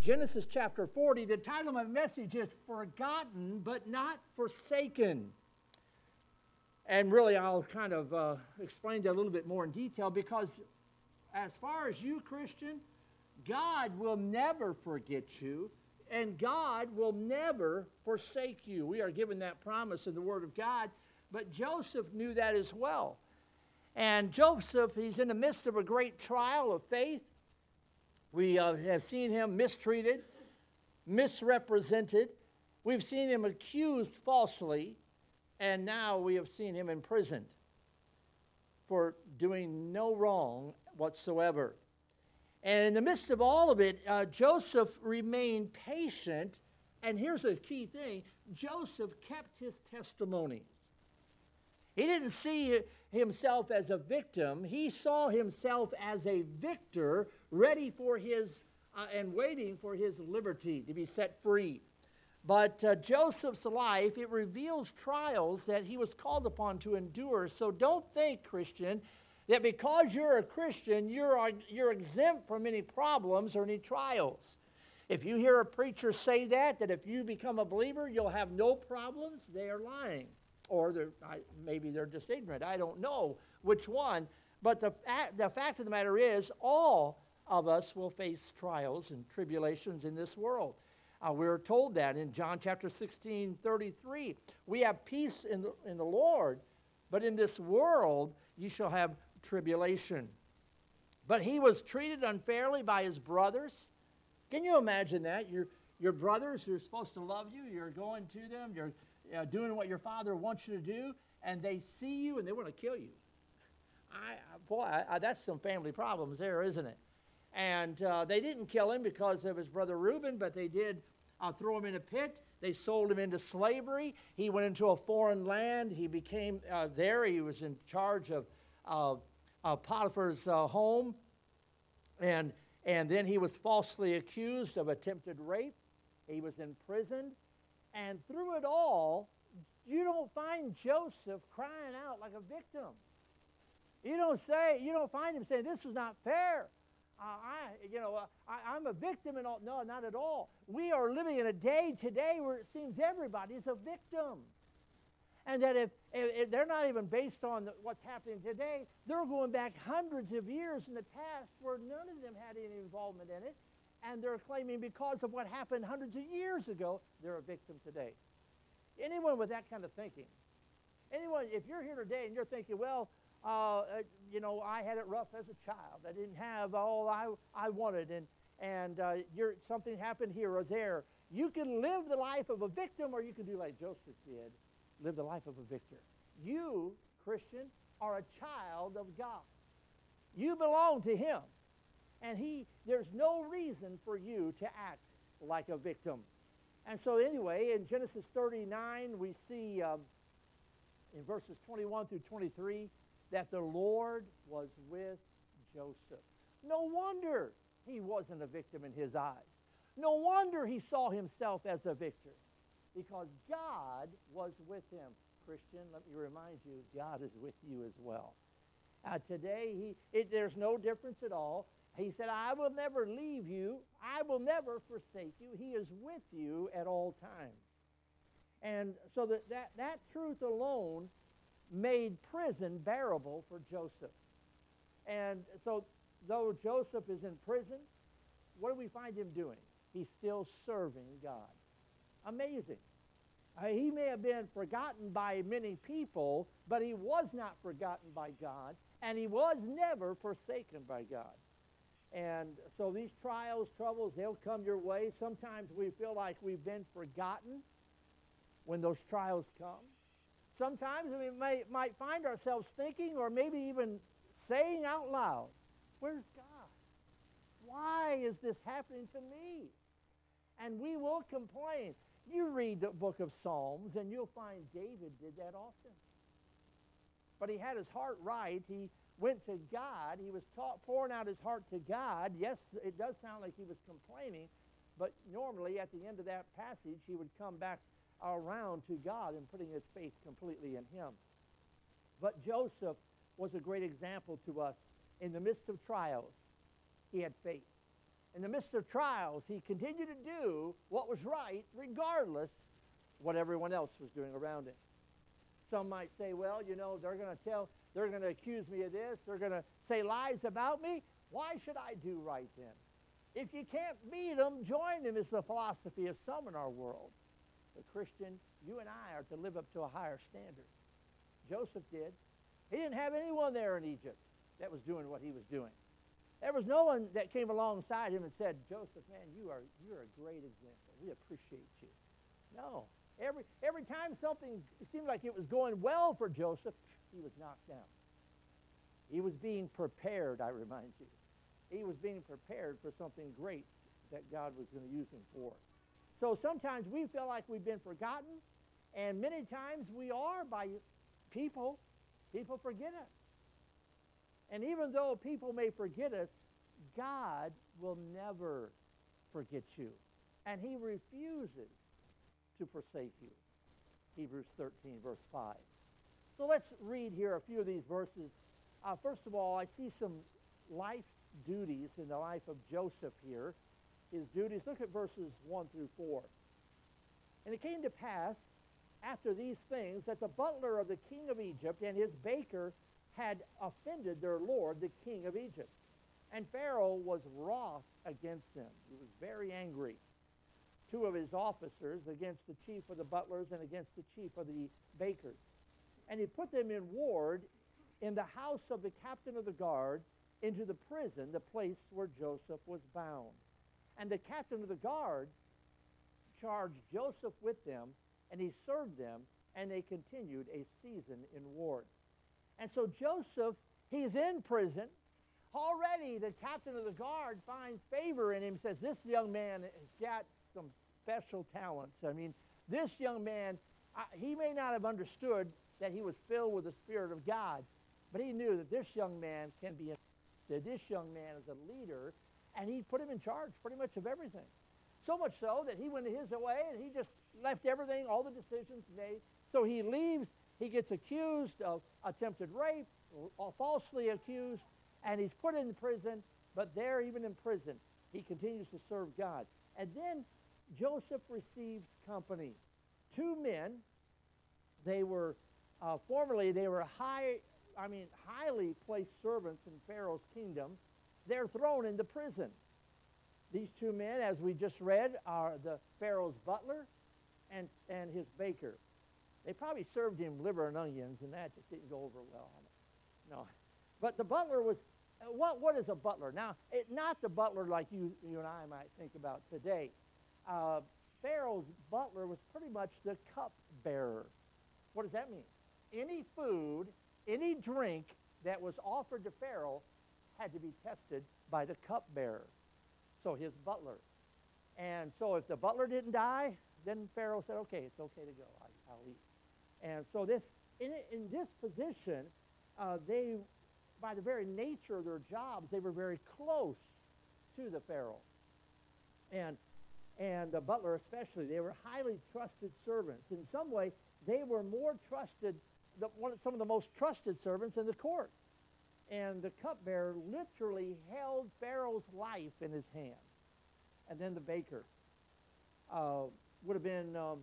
Genesis chapter 40. The title of my message is Forgotten but Not Forsaken. And really, I'll kind of uh, explain that a little bit more in detail because, as far as you, Christian, God will never forget you, and God will never forsake you. We are given that promise in the Word of God, but Joseph knew that as well. And Joseph, he's in the midst of a great trial of faith. We uh, have seen him mistreated, misrepresented. We've seen him accused falsely, and now we have seen him imprisoned for doing no wrong whatsoever. And in the midst of all of it, uh, Joseph remained patient. And here's a key thing Joseph kept his testimony. He didn't see himself as a victim, he saw himself as a victor, ready for his uh, and waiting for his liberty to be set free. But uh, Joseph's life, it reveals trials that he was called upon to endure. So don't think, Christian, that because you're a Christian, you're, you're exempt from any problems or any trials. If you hear a preacher say that, that if you become a believer, you'll have no problems, they are lying. Or they're, I, maybe they're just ignorant. I don't know which one. But the, the fact of the matter is, all of us will face trials and tribulations in this world. Uh, we are told that in John chapter 16, 33. We have peace in the, in the Lord, but in this world you shall have tribulation. But he was treated unfairly by his brothers. Can you imagine that? Your, your brothers are supposed to love you, you're going to them, you're uh, doing what your father wants you to do, and they see you and they want to kill you. I, boy, I, I, that's some family problems there, isn't it? And uh, they didn't kill him because of his brother Reuben, but they did uh, throw him in a pit. They sold him into slavery. He went into a foreign land. He became uh, there. He was in charge of uh, Potiphar's uh, home, and, and then he was falsely accused of attempted rape. He was imprisoned, and through it all, you don't find Joseph crying out like a victim. You don't say, you don't find him saying, "This is not fair." Uh, I, you know, uh, I, am a victim and all. No, not at all. We are living in a day today where it seems everybody is a victim and that if, if, they're not even based on the, what's happening today, they're going back hundreds of years in the past where none of them had any involvement in it, and they're claiming because of what happened hundreds of years ago, they're a victim today. Anyone with that kind of thinking, anyone, if you're here today and you're thinking, well, uh, uh, you know, I had it rough as a child. I didn't have all I, I wanted, and, and uh, something happened here or there. You can live the life of a victim, or you can do like Joseph did live the life of a victor. You, Christian, are a child of God. You belong to him. And he, there's no reason for you to act like a victim. And so anyway, in Genesis 39, we see um, in verses 21 through 23 that the Lord was with Joseph. No wonder he wasn't a victim in his eyes. No wonder he saw himself as a victor because God was with him. Christian, let me remind you, God is with you as well. Uh, today, he, it, there's no difference at all. He said, I will never leave you. I will never forsake you. He is with you at all times. And so that, that, that truth alone made prison bearable for Joseph. And so, though Joseph is in prison, what do we find him doing? He's still serving God. Amazing. Uh, he may have been forgotten by many people, but he was not forgotten by God, and he was never forsaken by God. And so these trials, troubles, they'll come your way. Sometimes we feel like we've been forgotten when those trials come. Sometimes we may, might find ourselves thinking or maybe even saying out loud, Where's God? Why is this happening to me? And we will complain. You read the book of Psalms, and you'll find David did that often. But he had his heart right. He went to God. He was taught, pouring out his heart to God. Yes, it does sound like he was complaining, but normally at the end of that passage, he would come back around to God and putting his faith completely in him. But Joseph was a great example to us in the midst of trials. He had faith. in the midst of trials, he continued to do what was right, regardless what everyone else was doing around him. Some might say, well, you know, they're going to tell, they're going to accuse me of this, they're going to say lies about me. Why should I do right then? If you can't beat them, join them, is the philosophy of some in our world. But Christian, you and I are to live up to a higher standard. Joseph did. He didn't have anyone there in Egypt that was doing what he was doing. There was no one that came alongside him and said, Joseph, man, you are, you're a great example. We appreciate you. No. Every, every time something seemed like it was going well for Joseph, he was knocked down. He was being prepared, I remind you. He was being prepared for something great that God was going to use him for. So sometimes we feel like we've been forgotten, and many times we are by people. People forget us. And even though people may forget us, God will never forget you. And he refuses to forsake you. Hebrews 13, verse 5. So let's read here a few of these verses. Uh, first of all, I see some life duties in the life of Joseph here. His duties, look at verses 1 through 4. And it came to pass after these things that the butler of the king of Egypt and his baker had offended their lord, the king of Egypt. And Pharaoh was wroth against them. He was very angry. Two of his officers against the chief of the butlers and against the chief of the bakers. And he put them in ward in the house of the captain of the guard into the prison, the place where Joseph was bound. And the captain of the guard charged Joseph with them, and he served them, and they continued a season in ward. And so Joseph, he's in prison. Already the captain of the guard finds favor in him, says, This young man has got some special talents. I mean, this young man, I, he may not have understood that he was filled with the Spirit of God, but he knew that this young man can be that this young man is a leader, and he put him in charge pretty much of everything. So much so that he went his way and he just left everything, all the decisions made. So he leaves, he gets accused of attempted rape, uh, falsely accused, and he's put in prison. But there, even in prison, he continues to serve God. And then Joseph receives company. Two men, they were, uh, formerly, they were high, I mean, highly placed servants in Pharaoh's kingdom, they're thrown into prison. These two men, as we just read, are the Pharaoh's butler and, and his baker. They probably served him liver and onions, and that just didn't go over well. No. But the butler was, what, what is a butler? Now, it, not the butler like you, you and I might think about today. Uh, Pharaoh's butler was pretty much the cup bearer. What does that mean? Any food any drink that was offered to Pharaoh had to be tested by the cupbearer, so his butler. And so if the butler didn't die, then Pharaoh said, okay, it's okay to go. I, will eat. And so this, in, in this position, uh, they, by the very nature of their jobs, they were very close to the Pharaoh. And, and the butler especially, they were highly trusted servants. In some way, they were more trusted the, one, some of the most trusted servants in the court. And the cupbearer literally held Pharaoh's life in his hand. And then the baker uh, would have been, um,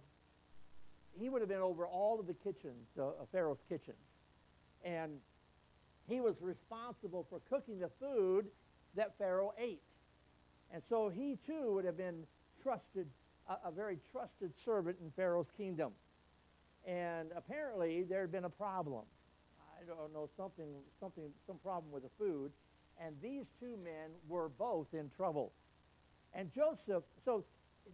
he would have been over all of the kitchens, uh, of Pharaoh's kitchens. And he was responsible for cooking the food that Pharaoh ate. And so he too would have been trusted, a, a very trusted servant in Pharaoh's kingdom. And apparently there had been a problem. I don't know, something, something, some problem with the food. And these two men were both in trouble. And Joseph, so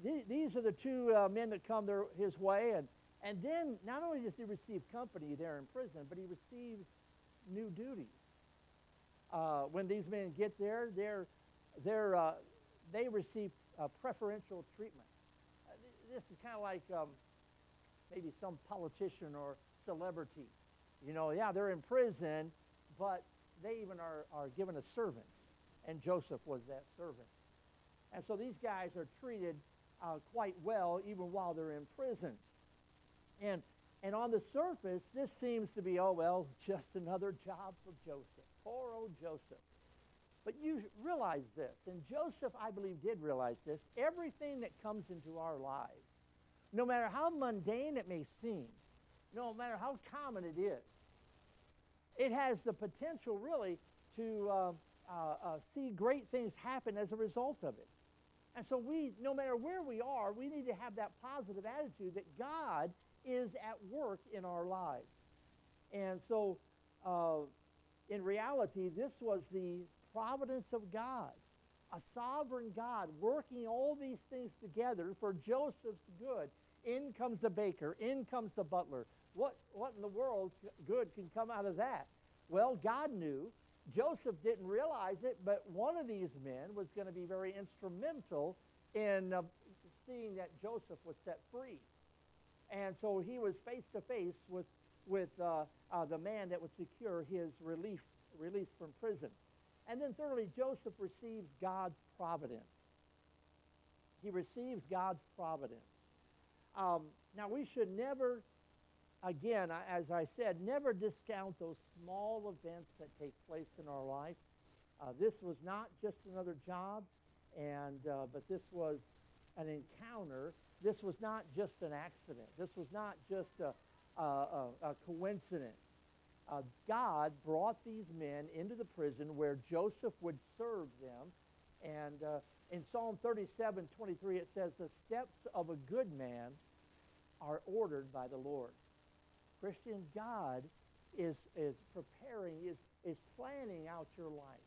th- these are the two uh, men that come their, his way. And, and then not only does he receive company there in prison, but he receives new duties. Uh, when these men get there, they're, they're, uh, they receive preferential treatment. Uh, this is kind of like um, maybe some politician or celebrity. You know, yeah, they're in prison, but they even are, are given a servant. And Joseph was that servant. And so these guys are treated uh, quite well even while they're in prison. And, and on the surface, this seems to be, oh, well, just another job for Joseph. Poor old Joseph. But you realize this, and Joseph, I believe, did realize this. Everything that comes into our lives, no matter how mundane it may seem, no matter how common it is, it has the potential really to uh, uh, uh, see great things happen as a result of it. And so we, no matter where we are, we need to have that positive attitude that God is at work in our lives. And so, uh, in reality, this was the providence of God, a sovereign God working all these things together for Joseph's good. In comes the baker, in comes the butler. What, what in the world good can come out of that? Well, God knew. Joseph didn't realize it, but one of these men was going to be very instrumental in uh, seeing that Joseph was set free. And so he was face to face with, with uh, uh, the man that would secure his relief, release from prison. And then thirdly, Joseph receives God's providence. He receives God's providence. Um, now, we should never, again, as I said, never discount those small events that take place in our life. Uh, this was not just another job, and uh, but this was an encounter. This was not just an accident. This was not just a, a, a, a coincidence uh, God brought these men into the prison where Joseph would serve them. And uh, in Psalm 37, 23, it says, The steps of a good man are ordered by the Lord. Christian, God is, is preparing, is, is planning out your life.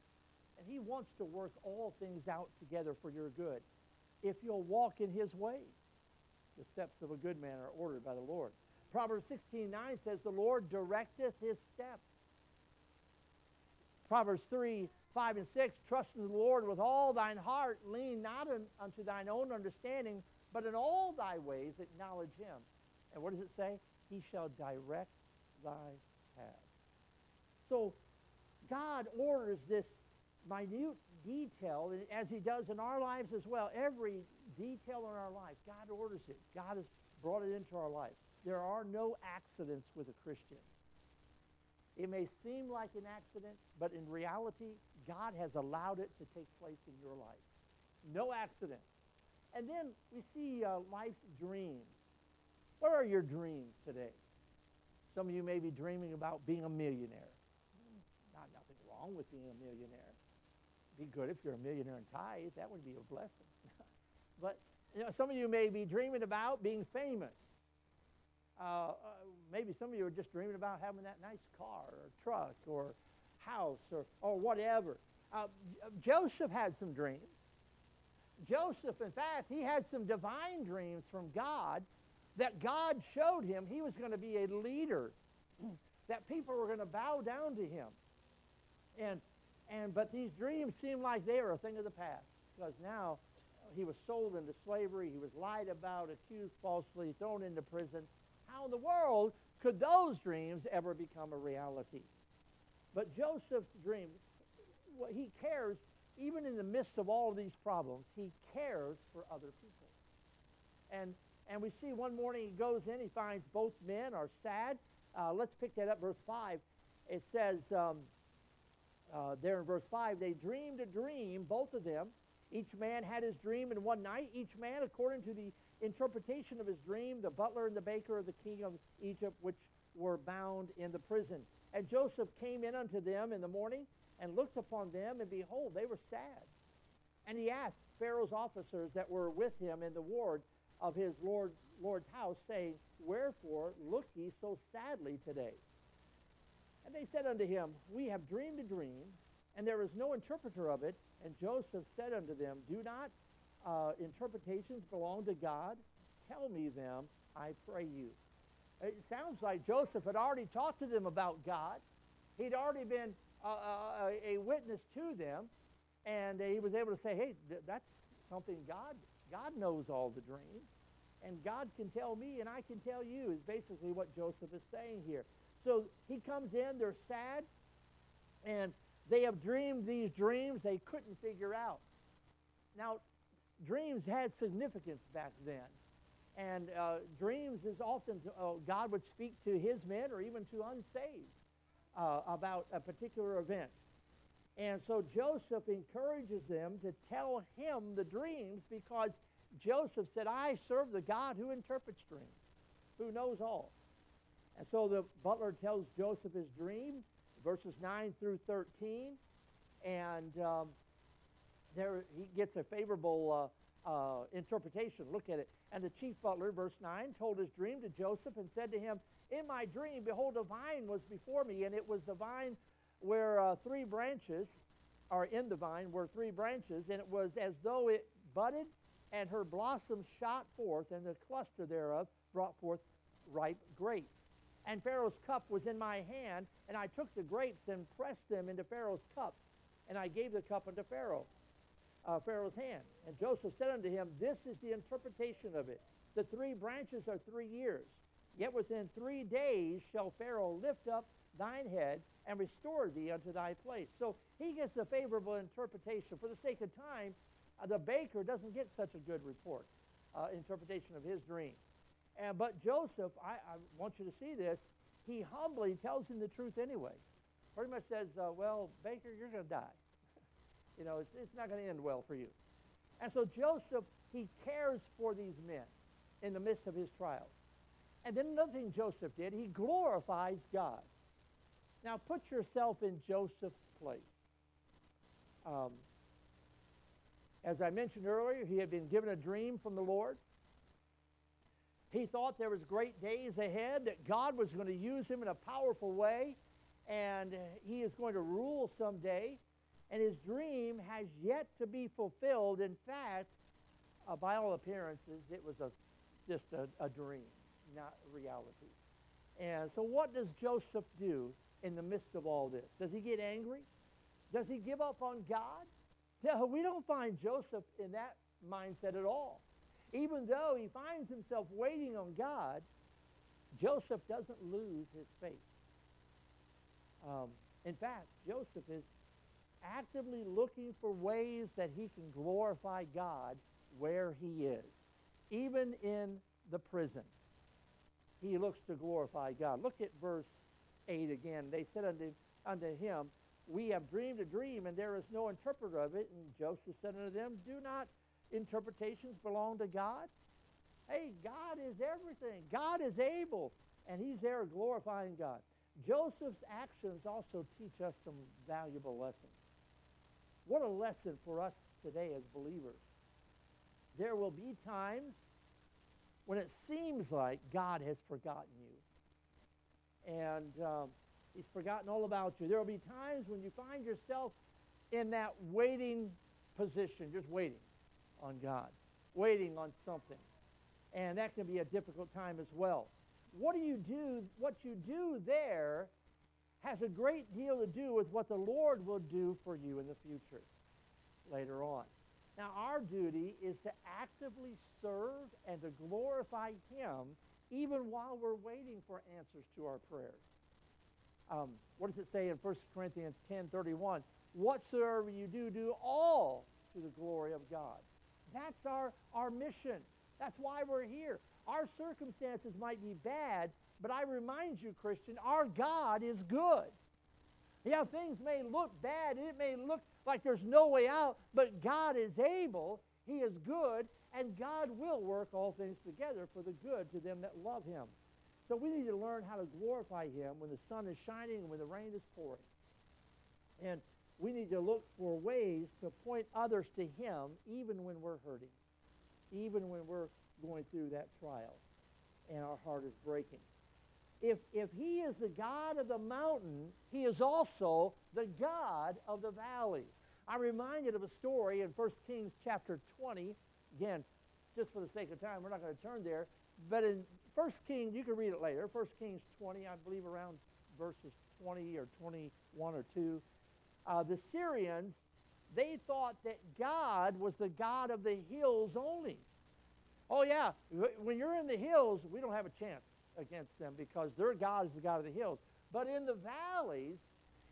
And he wants to work all things out together for your good. If you'll walk in his ways, the steps of a good man are ordered by the Lord. Proverbs 16, 9 says, The Lord directeth his steps. Proverbs 3, 5 and 6, Trust in the Lord with all thine heart, lean not unto thine own understanding, but in all thy ways acknowledge him. And what does it say? He shall direct thy path. So God orders this minute detail, as he does in our lives as well. Every detail in our life, God orders it. God has brought it into our life. There are no accidents with a Christian. It may seem like an accident, but in reality, God has allowed it to take place in your life. No accident. And then we see uh, life's dreams. What are your dreams today? Some of you may be dreaming about being a millionaire. Not nothing wrong with being a millionaire. Be good if you're a millionaire in tithe. That would be a blessing. but you know, some of you may be dreaming about being famous. Uh, uh, maybe some of you are just dreaming about having that nice car or truck or house or, or whatever. Uh, Joseph had some dreams. Joseph, in fact, he had some divine dreams from God that God showed him he was going to be a leader, that people were going to bow down to him. And, and, but these dreams seemed like they were a thing of the past because now he was sold into slavery, he was lied about, accused falsely, thrown into prison how in the world could those dreams ever become a reality? But Joseph's dream, what he cares, even in the midst of all of these problems, he cares for other people. And, and we see one morning he goes in, he finds both men are sad. Uh, let's pick that up, verse 5. It says um, uh, there in verse 5, they dreamed a dream, both of them. Each man had his dream in one night, each man according to the interpretation of his dream, the butler and the baker of the king of Egypt, which were bound in the prison. And Joseph came in unto them in the morning and looked upon them, and behold, they were sad. And he asked Pharaoh's officers that were with him in the ward of his Lord, Lord's house, saying, Wherefore look ye so sadly today? And they said unto him, We have dreamed a dream, and there is no interpreter of it. And Joseph said unto them, Do not uh, interpretations belong to God? Tell me them, I pray you. It sounds like Joseph had already talked to them about God. He'd already been uh, uh, a witness to them, and he was able to say, hey, th- that's something God, God knows all the dreams, and God can tell me, and I can tell you, is basically what Joseph is saying here. So he comes in, they're sad, and they have dreamed these dreams they couldn't figure out. Now, dreams had significance back then. And uh, dreams is often, uh, God would speak to his men or even to unsaved uh, about a particular event. And so Joseph encourages them to tell him the dreams because Joseph said, I serve the God who interprets dreams, who knows all. And so the butler tells Joseph his dream, verses 9 through 13, and um, there he gets a favorable uh, uh, interpretation. Look at it. And the chief butler, verse 9, told his dream to Joseph and said to him, In my dream, behold, a vine was before me, and it was the vine where uh, three branches are in the vine were three branches, and it was as though it budded, and her blossoms shot forth, and the cluster thereof brought forth ripe grapes. And Pharaoh's cup was in my hand, and I took the grapes and pressed them into Pharaoh's cup, and I gave the cup unto Pharaoh, uh, Pharaoh's hand. And Joseph said unto him, This is the interpretation of it. The three branches are three years. Yet within three days shall Pharaoh lift up thine head and restore thee unto thy place. So he gets a favorable interpretation. For the sake of time, uh, the baker doesn't get such a good report, uh, interpretation of his dream. And, but Joseph, I, I, want you to see this, he humbly tells him the truth anyway. Pretty much says, uh, well, Baker, you're going to die. You know, it's, it's not going to end well for you. And so Joseph, he cares for these men in the midst of his trials. And then another thing Joseph did, he glorifies God. Now put yourself in Joseph's place. Um, as I mentioned earlier, he had been given a dream from the Lord. He thought there was great days ahead, that God was going to use him in a powerful way, and he is going to rule someday. And his dream has yet to be fulfilled. In fact, uh, by all appearances, it was a, just a, a dream, not reality. And so, what does Joseph do? in the midst of all this? Does he get angry? Does he give up on God? No, we don't find Joseph in that mindset at all. Even though he finds himself waiting on God, Joseph doesn't lose his faith. Um, in fact, Joseph is actively looking for ways that he can glorify God where he is, even in the prison. He looks to glorify God. Look at verse 8 again. They said unto, unto him, We have dreamed a dream, and there is no interpreter of it. And Joseph said unto them, Do not interpretations belong to God? Hey, God is everything. God is able, and he's there glorifying God. Joseph's actions also teach us some valuable lessons. What a lesson for us today as believers. There will be times when it seems like God has forgotten you and um, he's forgotten all about you. There will be times when you find yourself in that waiting position, just waiting on God, waiting on something. And that can be a difficult time as well. What do you do? What you do there has a great deal to do with what the Lord will do for you in the future later on. Now, our duty is to actively serve and to glorify Him even while we're waiting for answers to our prayers. Um, what does it say in 1 Corinthians 10 31? Whatsoever you do, do all to the glory of God. That's our, our mission. That's why we're here. Our circumstances might be bad, but I remind you, Christian, our God is good. Yeah, things may look bad. It may look like there's no way out, but God is able. He is good, and God will work all things together for the good to them that love him. So we need to learn how to glorify him when the sun is shining and when the rain is pouring. And we need to look for ways to point others to him even when we're hurting, even when we're going through that trial and our heart is breaking. If, if he is the God of the mountain, he is also the God of the valley. I'm reminded of a story in 1 Kings chapter 20 Again, just for the sake of time, we're not going to turn there. But in 1 Kings, you can read it later. 1 Kings 20, I believe around verses 20 or 21 or 2. Uh, the Syrians, they thought that God was the God of the hills only. Oh, yeah, when you're in the hills, we don't have a chance against them because their God is the God of the hills. But in the valleys,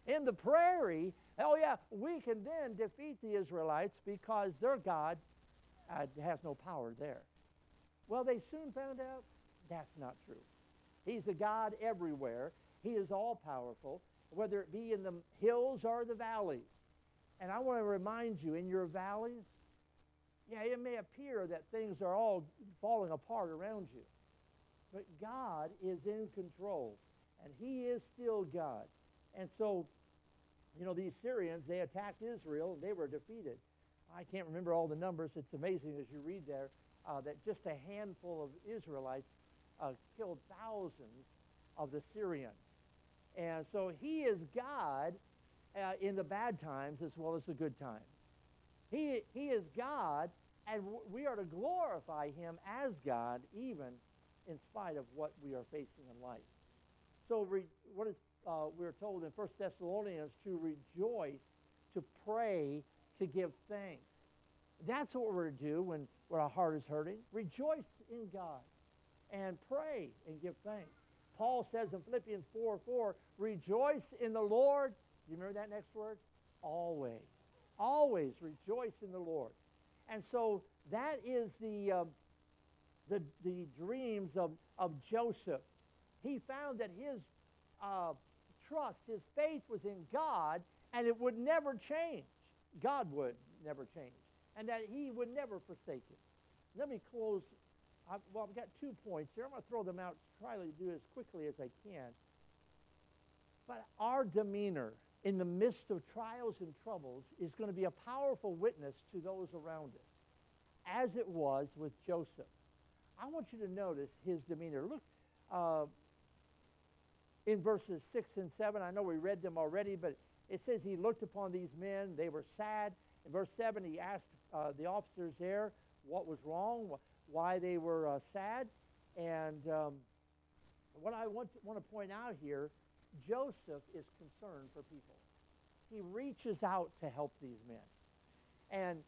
in the prairie, oh, yeah, we can then defeat the Israelites because their God uh, has no power there. Well, they soon found out that's not true. He's a God everywhere. He is all powerful, whether it be in the hills or the valleys. And I want to remind you in your valleys, yeah, it may appear that things are all falling apart around you, but God is in control, and He is still God. And so, you know, these Syrians, they attacked Israel, and they were defeated. I can't remember all the numbers. It's amazing as you read there uh, that just a handful of Israelites uh, killed thousands of the Syrians. And so he is God uh, in the bad times as well as the good times. He, he is God, and we are to glorify him as God even in spite of what we are facing in life. So re, what is uh, we're told in 1 Thessalonians to rejoice, to pray, to give thanks. That's what we're to do when, when our heart is hurting. Rejoice in God and pray and give thanks. Paul says in Philippians 4 4, rejoice in the Lord. Do you remember that next word? Always. Always rejoice in the Lord. And so that is the, uh, the, the dreams of, of Joseph. He found that his uh, trust, his faith was in God, and it would never change. God would never change, and that he would never forsake him. Let me close. I, well, I've got two points here. I'm going to throw them out, try to do it as quickly as I can. But our demeanor in the midst of trials and troubles is going to be a powerful witness to those around us, as it was with Joseph. I want you to notice his demeanor. Look, uh, in verses 6 and 7. I know we read them already, but it says he looked upon these men. They were sad. In verse 7, he asked uh, the officers there what was wrong, why they were uh, sad. And um, what I want to, want to point out here, Joseph is concerned for people. He reaches out to help these men. And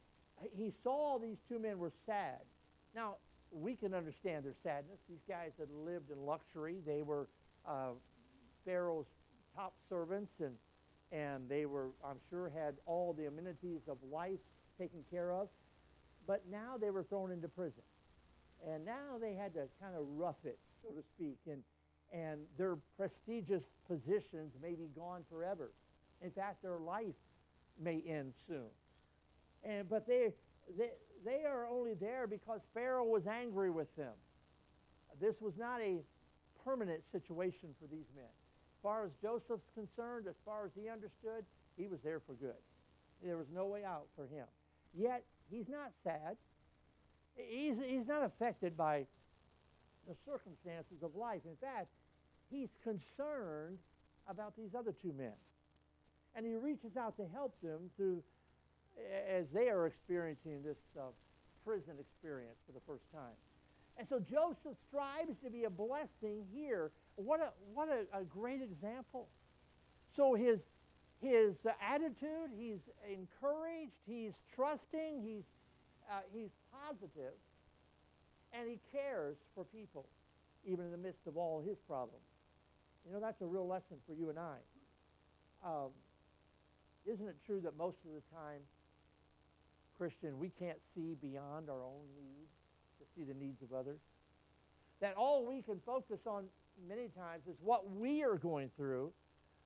he saw these two men were sad. Now, we can understand their sadness. These guys had lived in luxury. They were uh, Pharaoh's top servants, and, and they were, I'm sure, had all the amenities of life taken care of. But now they were thrown into prison. And now they had to kind of rough it, so to speak. And, and their prestigious positions may be gone forever. In fact, their life may end soon. And, but they, they, they are only there because Pharaoh was angry with them. This was not a permanent situation for these men As far as Joseph's concerned, as far as he understood, he was there for good. There was no way out for him. Yet, he's not sad. He's, he's not affected by the circumstances of life. In fact, he's concerned about these other two men. And he reaches out to help them through, as they are experiencing this uh, prison experience for the first time. And so Joseph strives to be a blessing here what a, what a, a great example. So his, his attitude, he's encouraged, he's trusting, he's, uh, he's positive, and he cares for people, even in the midst of all his problems. You know, that's a real lesson for you and I. Um, isn't it true that most of the time, Christian, we can't see beyond our own needs to see the needs of others? That all we can focus on many times is what we are going through,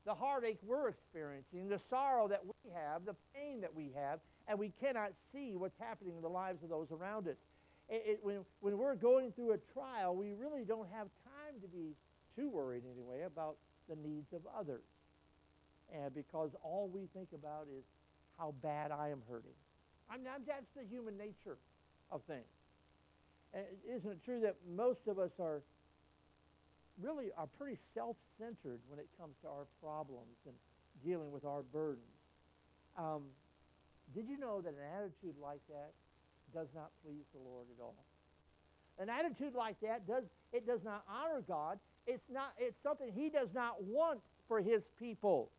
the heartache we're experiencing, the sorrow that we have, the pain that we have, and we cannot see what's happening in the lives of those around us. It, it, when, when we're going through a trial, we really don't have time to be too worried anyway about the needs of others. And because all we think about is how bad I am hurting. I mean, that's the human nature of things. And isn't it true that most of us are really are pretty self-centered when it comes to our problems and dealing with our burdens. Um, did you know that an attitude like that does not please the Lord at all? An attitude like that does it does not honor God. It's not it's something he does not want for his people.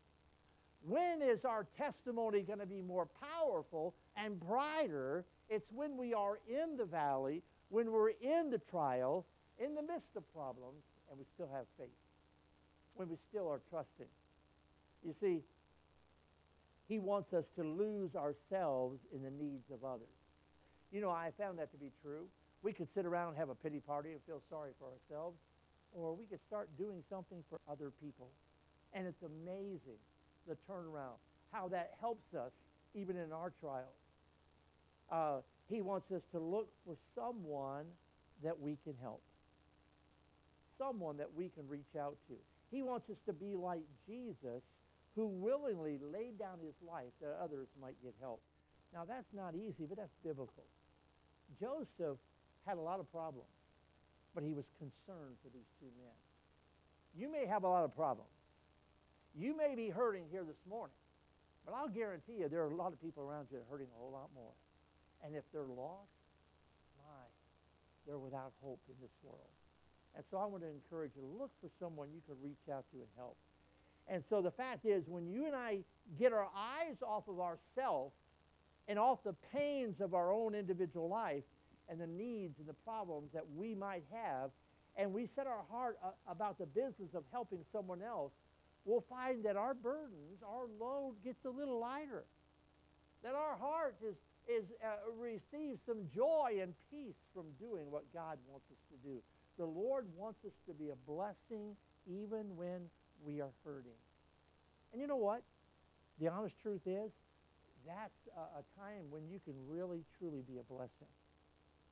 When is our testimony going to be more powerful and brighter? It's when we are in the valley, when we're in the trial, in the midst of problems, and we still have faith, when we still are trusting. You see, he wants us to lose ourselves in the needs of others. You know, I found that to be true. We could sit around and have a pity party and feel sorry for ourselves, or we could start doing something for other people. And it's amazing the turnaround, how that helps us even in our trials. Uh, he wants us to look for someone that we can help, someone that we can reach out to. He wants us to be like Jesus, who willingly laid down his life that others might get help. Now, that's not easy, but that's biblical. Joseph had a lot of problems, but he was concerned for these two men. You may have a lot of problems. You may be hurting here this morning, but I'll guarantee you there are a lot of people around you hurting a whole lot more. And if they're lost, my, they're without hope in this world. And so I want to encourage you to look for someone you can reach out to and help. And so the fact is, when you and I get our eyes off of ourselves and off the pains of our own individual life and the needs and the problems that we might have, and we set our heart uh, about the business of helping someone else, we'll find that our burdens, our load gets a little lighter. That our heart is, is uh, receives some joy and peace from doing what God wants us to do. The Lord wants us to be a blessing even when we are hurting. And you know what? The honest truth is, that's a, a time when you can really, truly be a blessing.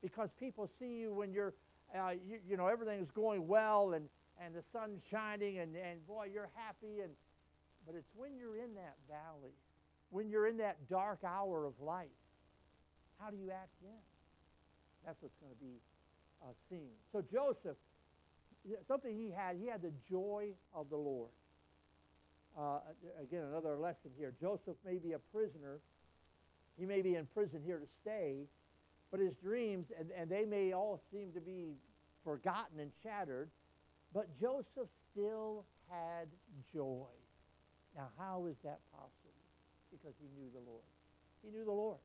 Because people see you when you're, uh, you, you know, everything's going well and, and the sun's shining and, and boy, you're happy. And, but it's when you're in that valley, when you're in that dark hour of life, how do you act then? That's what's going to be uh, seen. So Joseph, something he had, he had the joy of the Lord. Uh, again, another lesson here. Joseph may be a prisoner. He may be in prison here to stay, but his dreams, and, and they may all seem to be forgotten and shattered, but Joseph still had joy. Now, how is that possible? Because he knew the Lord. He knew the Lord.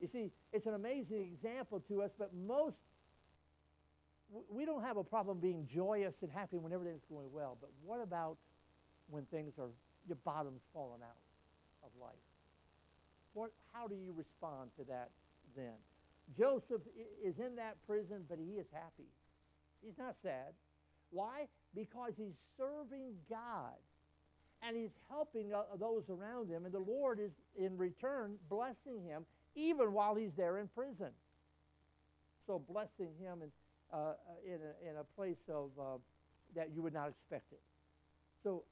You see, it's an amazing example to us, but most, we don't have a problem being joyous and happy when everything's going well. But what about when things are, your bottom's falling out of life? What, how do you respond to that then? Joseph is in that prison, but he is happy. He's not sad. Why? Because he's serving God and he's helping uh, those around him, and the Lord is in return blessing him even while he's there in prison. So blessing him in, uh, in, a, in a place of uh, that you would not expect it. So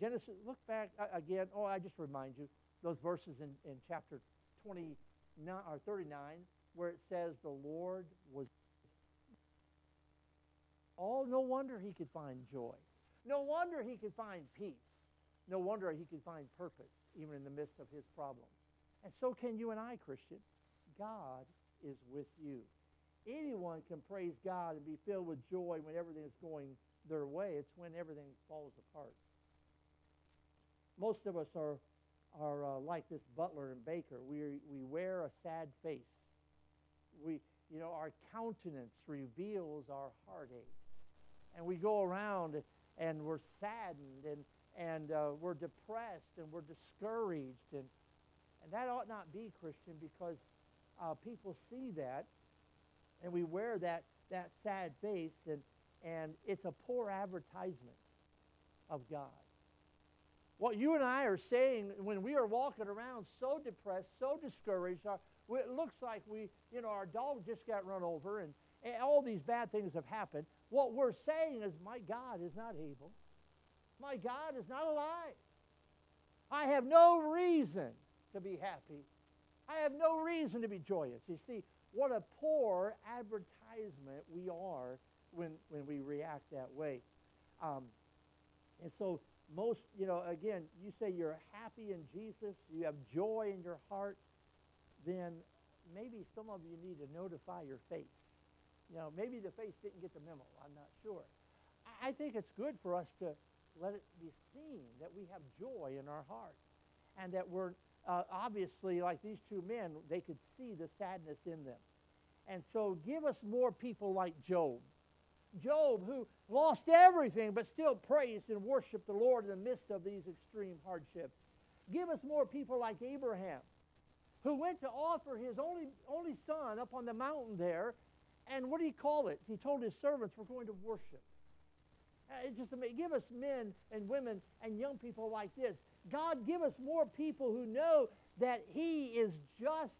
Genesis, look back uh, again. Oh, I just remind you those verses in, in chapter 29 or 39 where it says the Lord was. all no wonder he could find joy. No wonder he could find peace. No wonder he could find purpose even in the midst of his problems. And so can you and I, Christian. God is with you. Anyone can praise God and be filled with joy when everything is going their way. It's when everything falls apart. Most of us are, are uh, like this butler and baker. We, we wear a sad face. We, you know, our countenance reveals our heartache. And we go around and we're saddened and, and uh, we're depressed and we're discouraged. And, and that ought not be, Christian, because uh, people see that and we wear that, that sad face and, and it's a poor advertisement of God. What you and I are saying when we are walking around so depressed, so discouraged, our, uh, it looks like we, you know, our dog just got run over and, and all these bad things have happened. What we're saying is, my God is not able. My God is not alive. I have no reason to be happy. I have no reason to be joyous. You see, what a poor advertisement we are when, when we react that way. Um, and so most, you know, again, you say you're happy in Jesus, you have joy in your heart, then maybe some of you need to notify your faith. You know, maybe the face didn't get the memo. I'm not sure. I think it's good for us to let it be seen that we have joy in our heart and that we're uh, obviously like these two men, they could see the sadness in them. And so give us more people like Job. Job, who lost everything but still praised and worshiped the Lord in the midst of these extreme hardships. Give us more people like Abraham, who went to offer his only, only son up on the mountain there and what did he call it? He told his servants, We're going to worship. Uh, just give us men and women and young people like this. God, give us more people who know that He is just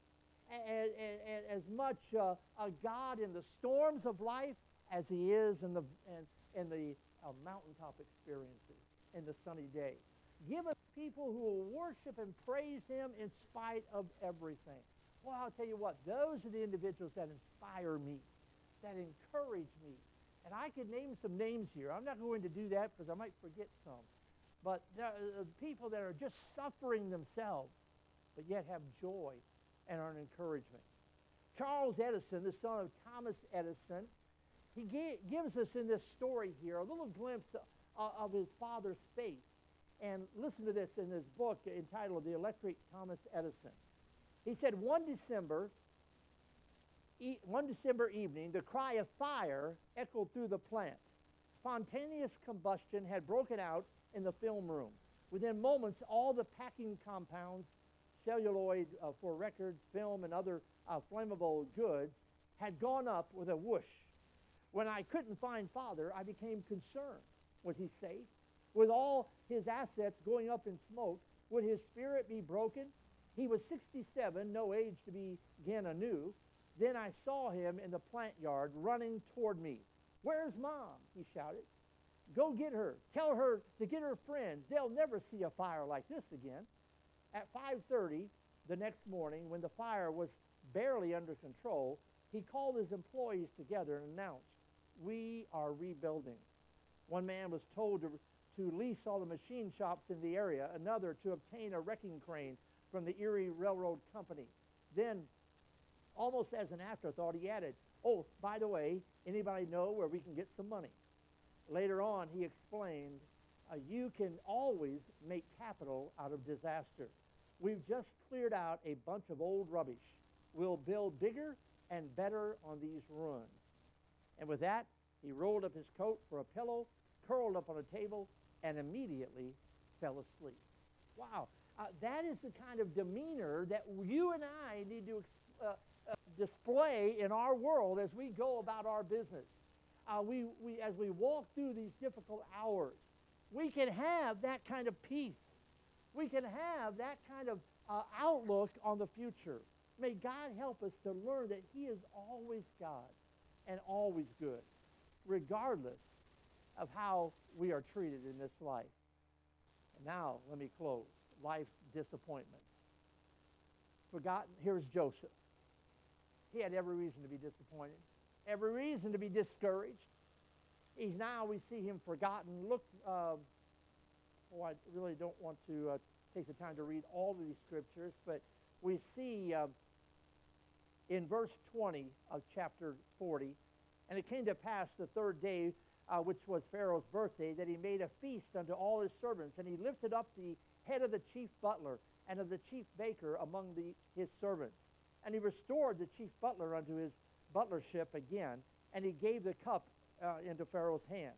as, as, as much uh, a God in the storms of life as He is in the, in, in the uh, mountaintop experiences, in the sunny day. Give us people who will worship and praise Him in spite of everything. Well, I'll tell you what, those are the individuals that inspire me, that encourage me. And I could name some names here. I'm not going to do that because I might forget some. But there are people that are just suffering themselves, but yet have joy and are an encouragement. Charles Edison, the son of Thomas Edison, he gives us in this story here a little glimpse of, his father's faith. And listen to this in his book entitled The Electric Thomas Edison. He said, one December, one December evening, the cry of fire echoed through the plant. Spontaneous combustion had broken out in the film room. Within moments, all the packing compounds, celluloid uh, for records, film, and other uh, flammable goods, had gone up with a whoosh. When I couldn't find Father, I became concerned. Was he safe? With all his assets going up in smoke, would his spirit be broken? He was 67, no age to begin anew. Then I saw him in the plant yard running toward me. Where's mom? He shouted. Go get her. Tell her to get her friends. They'll never see a fire like this again. At 5:30 the next morning, when the fire was barely under control, he called his employees together and announced, "We are rebuilding." One man was told to, to lease all the machine shops in the area, another to obtain a wrecking crane from the Erie Railroad Company. Then, almost as an afterthought, he added, Oh, by the way, anybody know where we can get some money? Later on, he explained, uh, You can always make capital out of disaster. We've just cleared out a bunch of old rubbish. We'll build bigger and better on these ruins. And with that, he rolled up his coat for a pillow, curled up on a table, and immediately fell asleep. Wow. Uh, that is the kind of demeanor that you and I need to uh, uh, display in our world as we go about our business. Uh, we, we, as we walk through these difficult hours, we can have that kind of peace. We can have that kind of uh, outlook on the future. May God help us to learn that He is always God and always good, regardless of how we are treated in this life. And now, let me close life's disappointments. Forgotten, here's Joseph. He had every reason to be disappointed, every reason to be discouraged. He's now, we see him forgotten. Look, uh, oh, I really don't want to uh, take the time to read all of these scriptures, but we see uh, in verse 20 of chapter 40, and it came to pass the third day, uh, which was Pharaoh's birthday, that he made a feast unto all his servants, and he lifted up the head of the chief butler and of the chief baker among the, his servants. And he restored the chief butler unto his butlership again, and he gave the cup uh, into Pharaoh's hand.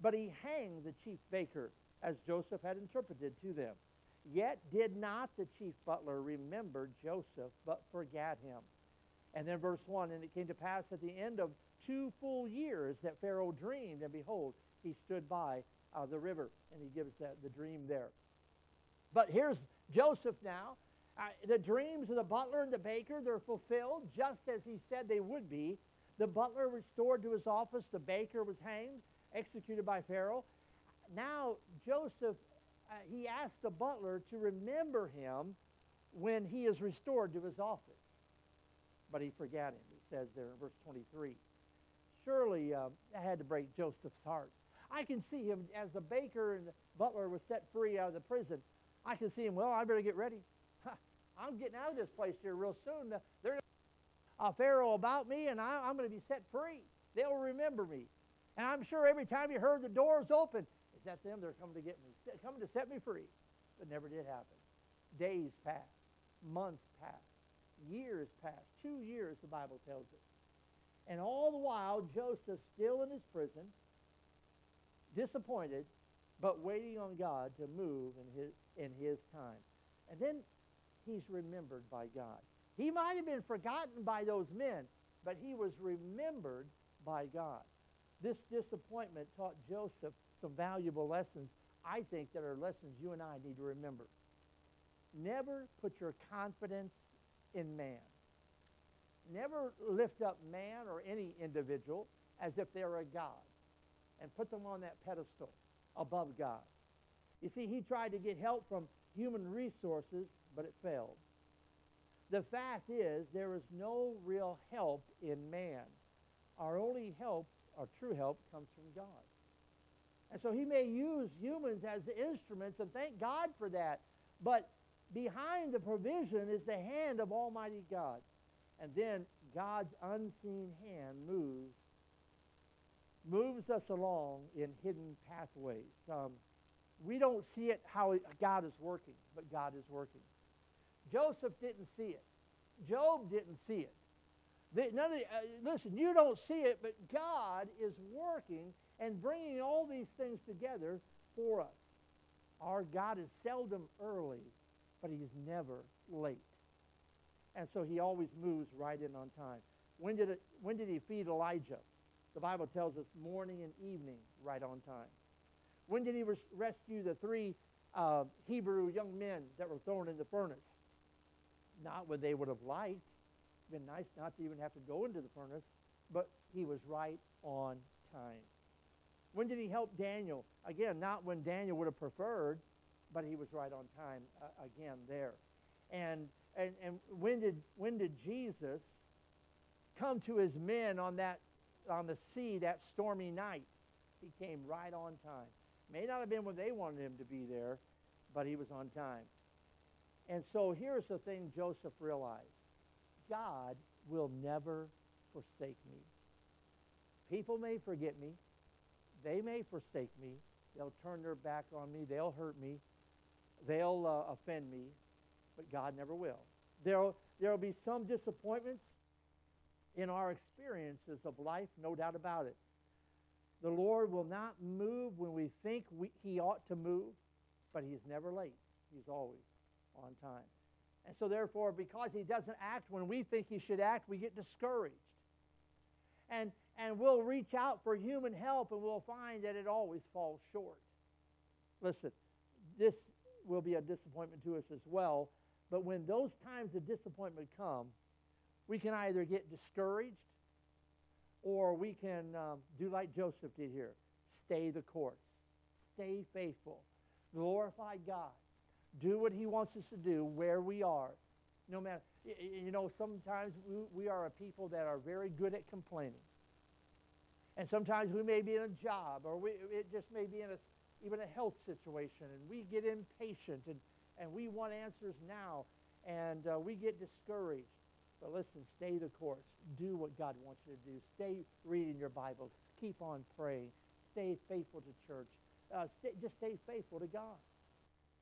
But he hanged the chief baker, as Joseph had interpreted to them. Yet did not the chief butler remember Joseph, but forgat him. And then verse 1 And it came to pass at the end of two full years that Pharaoh dreamed, and behold, he stood by uh, the river. And he gives that, the dream there. But here's Joseph now. Uh, the dreams of the butler and the baker, they're fulfilled just as he said they would be. The butler restored to his office. The baker was hanged, executed by Pharaoh. Now, Joseph, uh, he asked the butler to remember him when he is restored to his office. But he forgot him, it says there in verse 23. Surely uh, that had to break Joseph's heart. I can see him as the baker and the butler was set free out of the prison. I can see him, well, I better get ready. I'm getting out of this place here real soon. There's a Pharaoh about me, and I, am going to be set free. They'll remember me. And I'm sure every time you heard the doors open, is that them? They're coming to get me, coming to set me free. But never did happen. Days passed, months passed, years passed. Two years, the Bible tells us. And all the while, Joseph still in his prison, disappointed, but waiting on God to move in his, in his time. And then he's remembered by God. He might have been forgotten by those men, but he was remembered by God. This disappointment taught Joseph some valuable lessons, I think, that are lessons you and I need to remember. Never put your confidence in man. Never lift up man or any individual as if they're a God and put them on that pedestal above God. You see, he tried to get help from human resources, but it failed. The fact is, there is no real help in man. Our only help, our true help, comes from God. And so he may use humans as the instruments, and thank God for that. But behind the provision is the hand of Almighty God. And then God's unseen hand moves moves us along in hidden pathways. Um, we don't see it how God is working, but God is working. Joseph didn't see it. Job didn't see it. none of the, uh, listen, you don't see it, but God is working and bringing all these things together for us. Our God is seldom early, but he's never late. And so he always moves right in on time. When did, it, when did he feed Elijah? The Bible tells us morning and evening, right on time. When did he res- rescue the three uh, Hebrew young men that were thrown in the furnace? Not when they would have liked. Been nice not to even have to go into the furnace, but he was right on time. When did he help Daniel? Again, not when Daniel would have preferred, but he was right on time uh, again there. And, and, and when, did, when did Jesus come to his men on, that, on the sea that stormy night? He came right on time. May not have been when they wanted him to be there, but he was on time. And so here's the thing Joseph realized God will never forsake me. People may forget me, they may forsake me, they'll turn their back on me, they'll hurt me, they'll uh, offend me, but God never will. There'll, there'll be some disappointments in our experiences of life, no doubt about it. The Lord will not move when we think we, He ought to move, but He's never late. He's always on time. And so, therefore, because he doesn't act when we think he should act, we get discouraged. And, and we'll reach out for human help and we'll find that it always falls short. Listen, this will be a disappointment to us as well. But when those times of disappointment come, we can either get discouraged or we can um, do like Joseph did here stay the course, stay faithful, glorify God, do what he wants us to do where we are. No matter, you know, sometimes we, are a people that are very good at complaining. And sometimes we may be in a job or we, it just may be in a, even a health situation and we get impatient and, and we want answers now and uh, we get discouraged. But listen, stay the course. Do what God wants you to do. Stay reading your Bibles. Keep on praying. Stay faithful to church. Uh, stay, just stay faithful to God.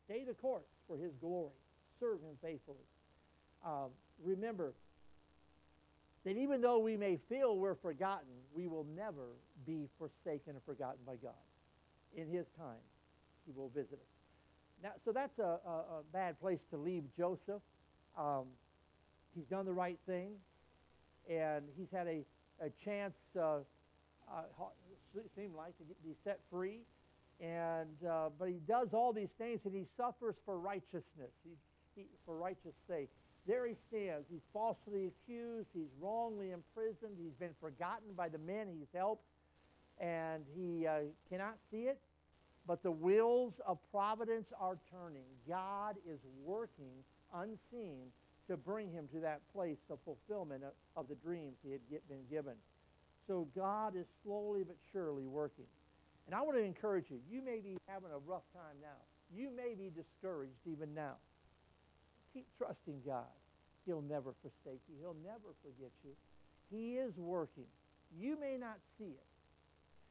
Stay the course for his glory. Serve him faithfully. Um, remember that even though we may feel we're forgotten, we will never be forsaken or forgotten by God. In his time, he will visit us. Now, so that's a, a, a bad place to leave Joseph. Um, he's done the right thing, and he's had a, a chance, uh, uh, seemed like, to be set free. And, uh, but he does all these things and he suffers for righteousness, he, he, for righteous sake. There he stands. He's falsely accused. He's wrongly imprisoned. He's been forgotten by the men he's helped. And he uh, cannot see it. But the wheels of providence are turning. God is working unseen to bring him to that place of fulfillment of, of the dreams he had get, been given. So God is slowly but surely working. And I want to encourage you. You may be having a rough time now. You may be discouraged even now. Keep trusting God. He'll never forsake you. He'll never forget you. He is working. You may not see it.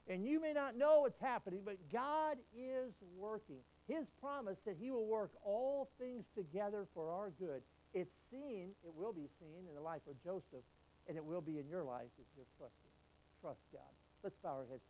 And you may not know what's happening, but God is working. His promise that he will work all things together for our good. It's seen, it will be seen in the life of Joseph, and it will be in your life if you're trusting. Trust God. Let's bow our heads.